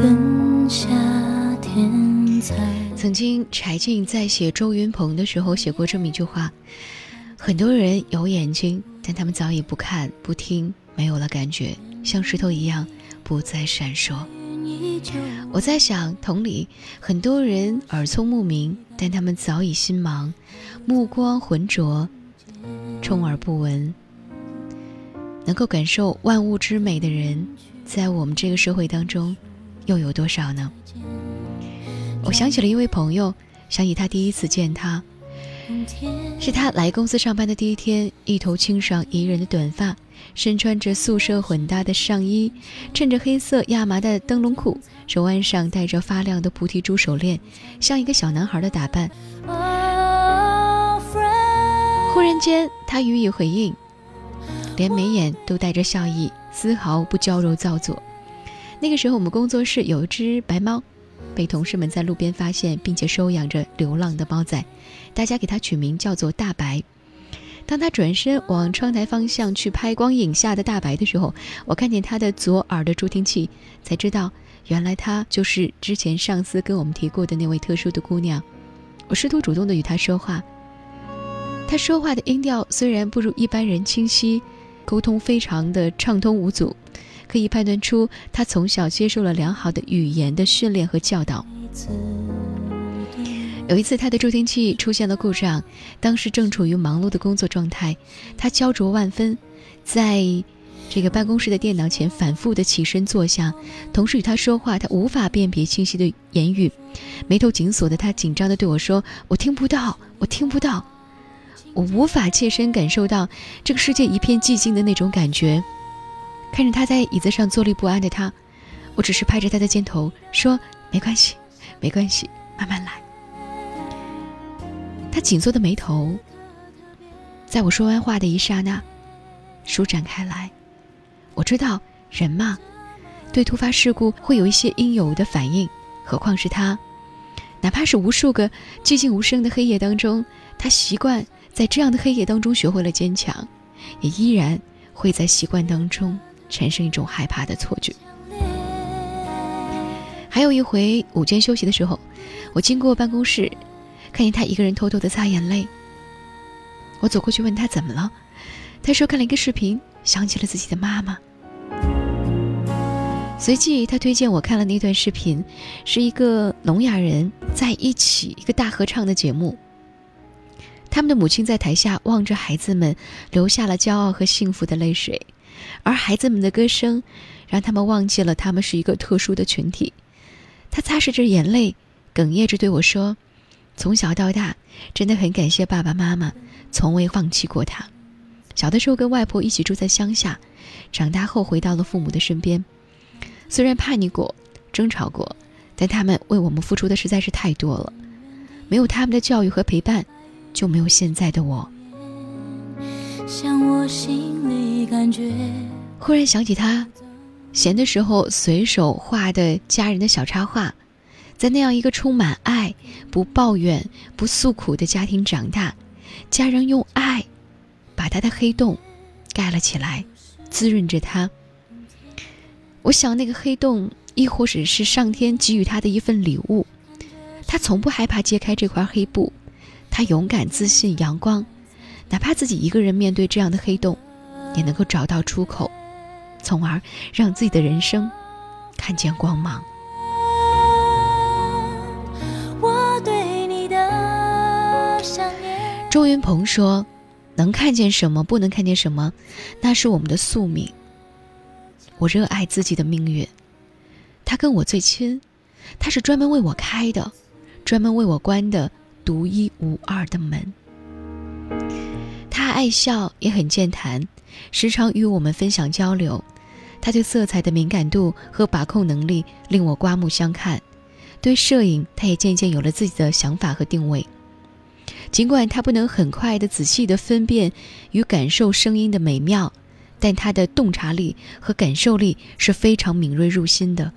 跟夏天才。曾经柴静在写周云鹏的时候写过这么一句话：很多人有眼睛，但他们早已不看不听，没有了感觉，像石头一样不再闪烁。我在想，同理，很多人耳聪目明，但他们早已心盲，目光浑浊，充耳不闻。能够感受万物之美的人，在我们这个社会当中，又有多少呢？我想起了一位朋友，想起他第一次见他，是他来公司上班的第一天，一头清爽宜人的短发。身穿着素色混搭的上衣，衬着黑色亚麻的灯笼裤，手腕上戴着发亮的菩提珠手链，像一个小男孩的打扮。忽然间，他予以回应，连眉眼都带着笑意，丝毫不娇柔造作。那个时候，我们工作室有一只白猫，被同事们在路边发现，并且收养着流浪的猫仔，大家给它取名叫做大白。当它转身往窗台方向去拍光影下的大白的时候，我看见它的左耳的助听器，才知道原来它就是之前上司跟我们提过的那位特殊的姑娘。我试图主动的与他说话，他说话的音调虽然不如一般人清晰，沟通非常的畅通无阻，可以判断出他从小接受了良好的语言的训练和教导。有一次，他的助听器出现了故障，当时正处于忙碌的工作状态，他焦灼万分，在这个办公室的电脑前反复的起身坐下，同时与他说话，他无法辨别清晰的言语，眉头紧锁的他紧张的对我说：“我听不到，我听不到，我无法切身感受到这个世界一片寂静的那种感觉。”看着他在椅子上坐立不安的他，我只是拍着他的肩头说：“没关系，没关系，慢慢来。”他紧缩的眉头，在我说完话的一刹那，舒展开来。我知道人嘛，对突发事故会有一些应有的反应，何况是他。哪怕是无数个寂静无声的黑夜当中，他习惯在这样的黑夜当中学会了坚强，也依然会在习惯当中产生一种害怕的错觉。还有一回午间休息的时候，我经过办公室。看见他一个人偷偷的擦眼泪，我走过去问他怎么了，他说看了一个视频，想起了自己的妈妈。随即他推荐我看了那段视频，是一个聋哑人在一起一个大合唱的节目。他们的母亲在台下望着孩子们，流下了骄傲和幸福的泪水，而孩子们的歌声，让他们忘记了他们是一个特殊的群体。他擦拭着眼泪，哽咽着对我说。从小到大，真的很感谢爸爸妈妈，从未放弃过他。小的时候跟外婆一起住在乡下，长大后回到了父母的身边。虽然叛逆过、争吵过，但他们为我们付出的实在是太多了。没有他们的教育和陪伴，就没有现在的我。像我心里忽然想起他，闲的时候随手画的家人的小插画。在那样一个充满爱、不抱怨、不诉苦的家庭长大，家人用爱把他的黑洞盖了起来，滋润着他。我想，那个黑洞亦或者是上天给予他的一份礼物。他从不害怕揭开这块黑布，他勇敢、自信、阳光，哪怕自己一个人面对这样的黑洞，也能够找到出口，从而让自己的人生看见光芒。周云鹏说：“能看见什么，不能看见什么，那是我们的宿命。我热爱自己的命运，他跟我最亲，他是专门为我开的，专门为我关的独一无二的门。他爱笑，也很健谈，时常与我们分享交流。他对色彩的敏感度和把控能力令我刮目相看。对摄影，他也渐渐有了自己的想法和定位。”尽管他不能很快的、仔细的分辨与感受声音的美妙，但他的洞察力和感受力是非常敏锐入心的。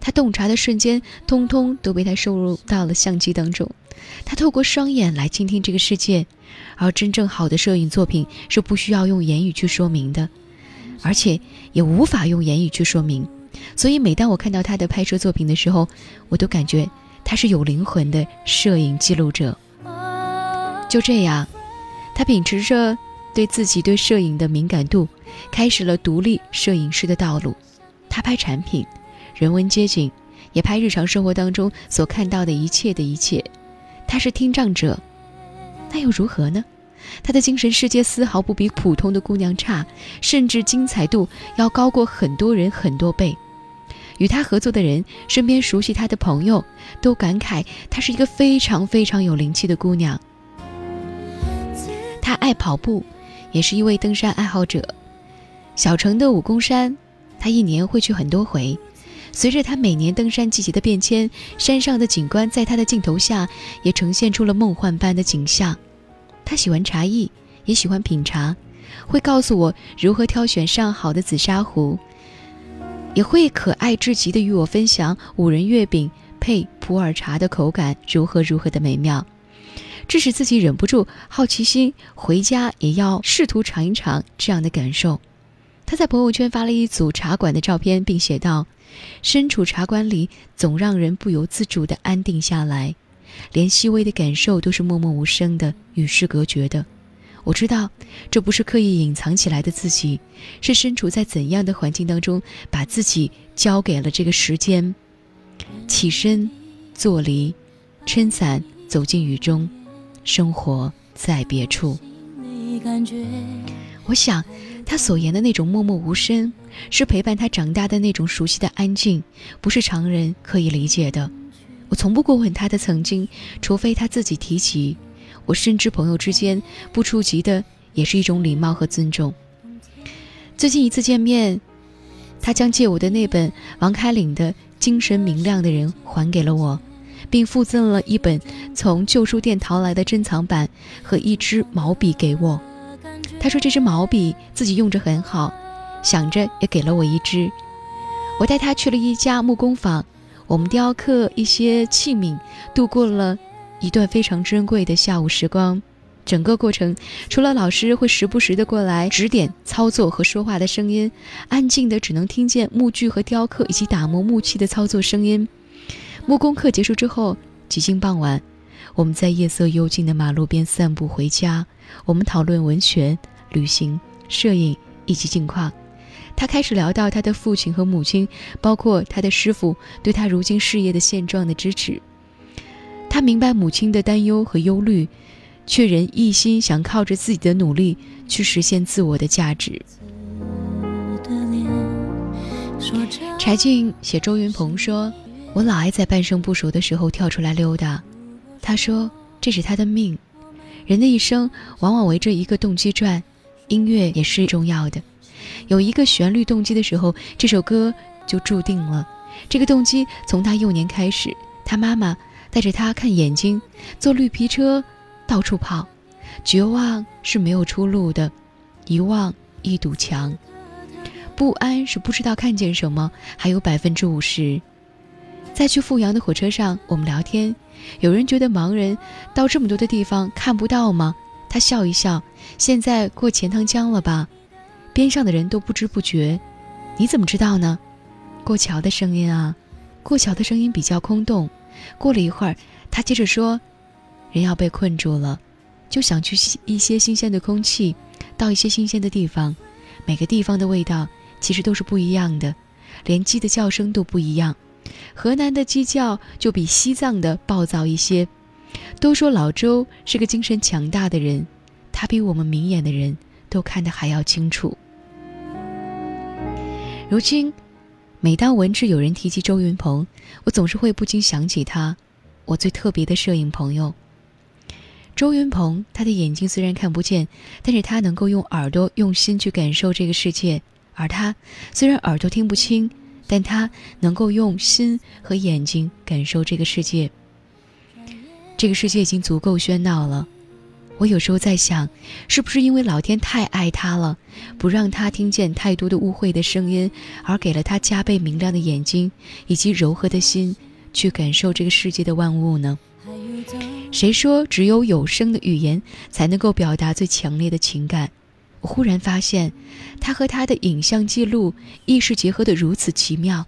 他洞察的瞬间，通通都被他收入到了相机当中。他透过双眼来倾听这个世界，而真正好的摄影作品是不需要用言语去说明的，而且也无法用言语去说明，所以每当我看到他的拍摄作品的时候，我都感觉他是有灵魂的摄影记录者。就这样，他秉持着对自己对摄影的敏感度，开始了独立摄影师的道路。他拍产品、人文街景，也拍日常生活当中所看到的一切的一切。他是听障者，那又如何呢？他的精神世界丝毫不比普通的姑娘差，甚至精彩度要高过很多人很多倍。与他合作的人，身边熟悉他的朋友，都感慨她是一个非常非常有灵气的姑娘。他爱跑步，也是一位登山爱好者。小城的武功山，他一年会去很多回。随着他每年登山季节的变迁，山上的景观在他的镜头下也呈现出了梦幻般的景象。他喜欢茶艺，也喜欢品茶，会告诉我如何挑选上好的紫砂壶，也会可爱至极的与我分享五仁月饼配普洱茶的口感如何如何的美妙，致使自己忍不住好奇心，回家也要试图尝一尝这样的感受。他在朋友圈发了一组茶馆的照片，并写道。身处茶馆里，总让人不由自主地安定下来，连细微的感受都是默默无声的，与世隔绝的。我知道，这不是刻意隐藏起来的自己，是身处在怎样的环境当中，把自己交给了这个时间。起身，坐离，撑伞走进雨中，生活在别处。我想。他所言的那种默默无声，是陪伴他长大的那种熟悉的安静，不是常人可以理解的。我从不过问他的曾经，除非他自己提起。我深知朋友之间不触及的，也是一种礼貌和尊重。最近一次见面，他将借我的那本王开岭的《精神明亮的人》还给了我，并附赠了一本从旧书店淘来的珍藏版和一支毛笔给我。他说：“这支毛笔自己用着很好，想着也给了我一支。我带他去了一家木工坊，我们雕刻一些器皿，度过了一段非常珍贵的下午时光。整个过程，除了老师会时不时的过来指点操作和说话的声音，安静的只能听见木具和雕刻以及打磨木器的操作声音。木工课结束之后，几近傍晚，我们在夜色幽静的马路边散步回家。我们讨论文学。”旅行、摄影以及近况，他开始聊到他的父亲和母亲，包括他的师傅对他如今事业的现状的支持。他明白母亲的担忧和忧虑，却仍一心想靠着自己的努力去实现自我的价值。柴静写周云鹏说：“我老爱在半生不熟的时候跳出来溜达。”他说：“这是他的命。人的一生往往围着一个动机转。”音乐也是重要的，有一个旋律动机的时候，这首歌就注定了。这个动机从他幼年开始，他妈妈带着他看眼睛，坐绿皮车到处跑，绝望是没有出路的，遗忘一堵墙，不安是不知道看见什么，还有百分之五十。在去阜阳的火车上，我们聊天，有人觉得盲人到这么多的地方看不到吗？他笑一笑，现在过钱塘江了吧？边上的人都不知不觉。你怎么知道呢？过桥的声音啊，过桥的声音比较空洞。过了一会儿，他接着说：“人要被困住了，就想去一些新鲜的空气，到一些新鲜的地方。每个地方的味道其实都是不一样的，连鸡的叫声都不一样。河南的鸡叫就比西藏的暴躁一些。”都说老周是个精神强大的人，他比我们明眼的人都看得还要清楚。如今，每当闻之有人提及周云鹏，我总是会不禁想起他，我最特别的摄影朋友。周云鹏，他的眼睛虽然看不见，但是他能够用耳朵用心去感受这个世界；而他虽然耳朵听不清，但他能够用心和眼睛感受这个世界。这个世界已经足够喧闹了，我有时候在想，是不是因为老天太爱他了，不让他听见太多的污秽的声音，而给了他加倍明亮的眼睛以及柔和的心，去感受这个世界的万物呢？谁说只有有声的语言才能够表达最强烈的情感？我忽然发现，他和他的影像记录意识结合的如此奇妙，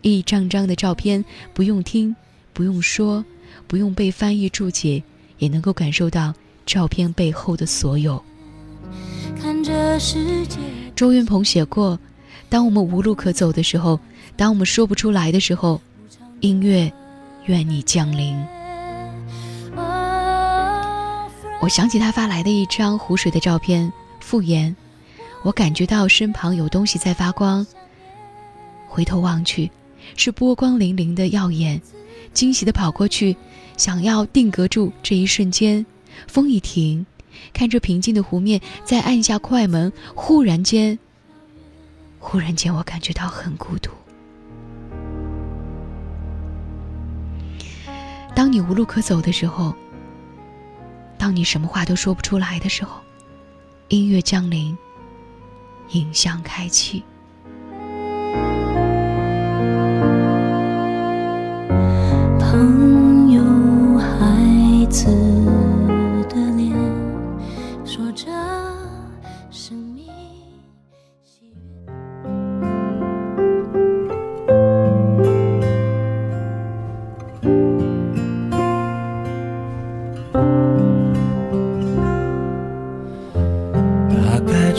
一张张的照片不用听，不用说，不用被翻译注解，也能够感受到照片背后的所有。周云鹏写过：“当我们无路可走的时候，当我们说不出来的时候，音乐，愿你降临。”我想起他发来的一张湖水的照片。复言，我感觉到身旁有东西在发光。回头望去，是波光粼粼的耀眼，惊喜的跑过去，想要定格住这一瞬间。风一停，看着平静的湖面，再按下快门，忽然间，忽然间，我感觉到很孤独。当你无路可走的时候，当你什么话都说不出来的时候。音乐降临，影像开启。朋友，孩子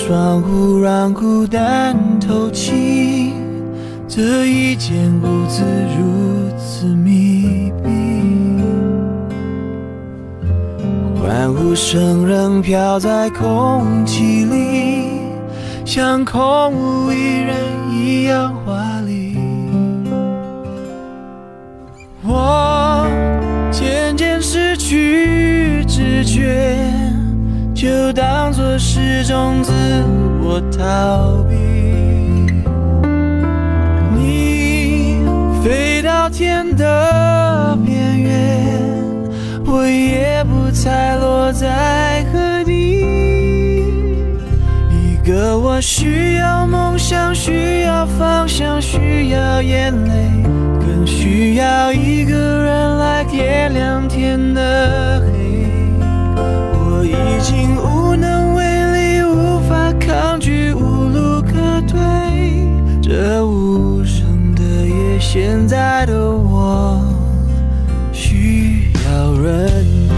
窗户让孤单透气，这一间屋子如此密闭，欢呼声仍飘在空气里，像空无一人一样华丽。我渐渐失去知觉。就当作是种自我逃避。你飞到天的边缘，我也不猜落在何地。一个我需要梦想，需要方向，需要眼泪，更需要一个人来点亮天的现在的我需要人陪。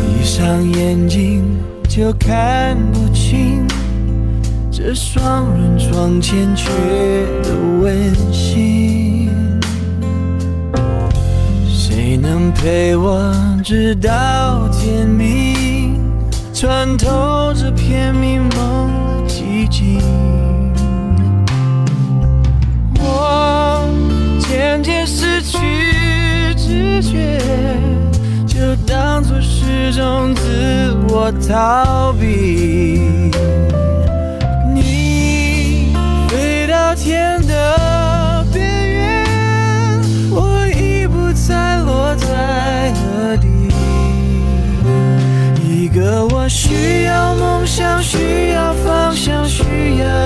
闭上眼睛就看不清。这双人床欠缺的温馨，谁能陪我直到天明，穿透这片迷蒙寂静？我渐渐失去知觉，就当作是种自我逃避。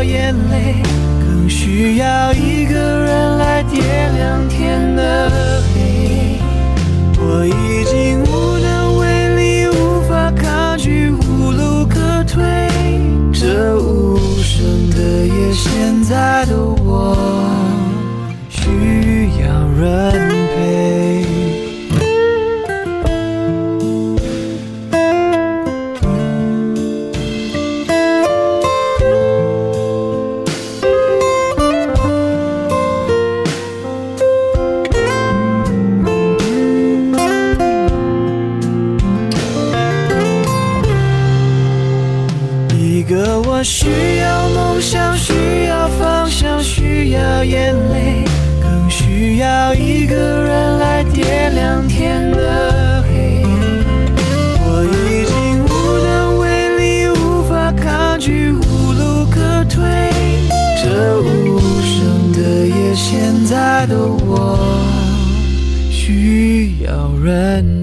眼泪，更需要一个人来点亮天的在的我需要人。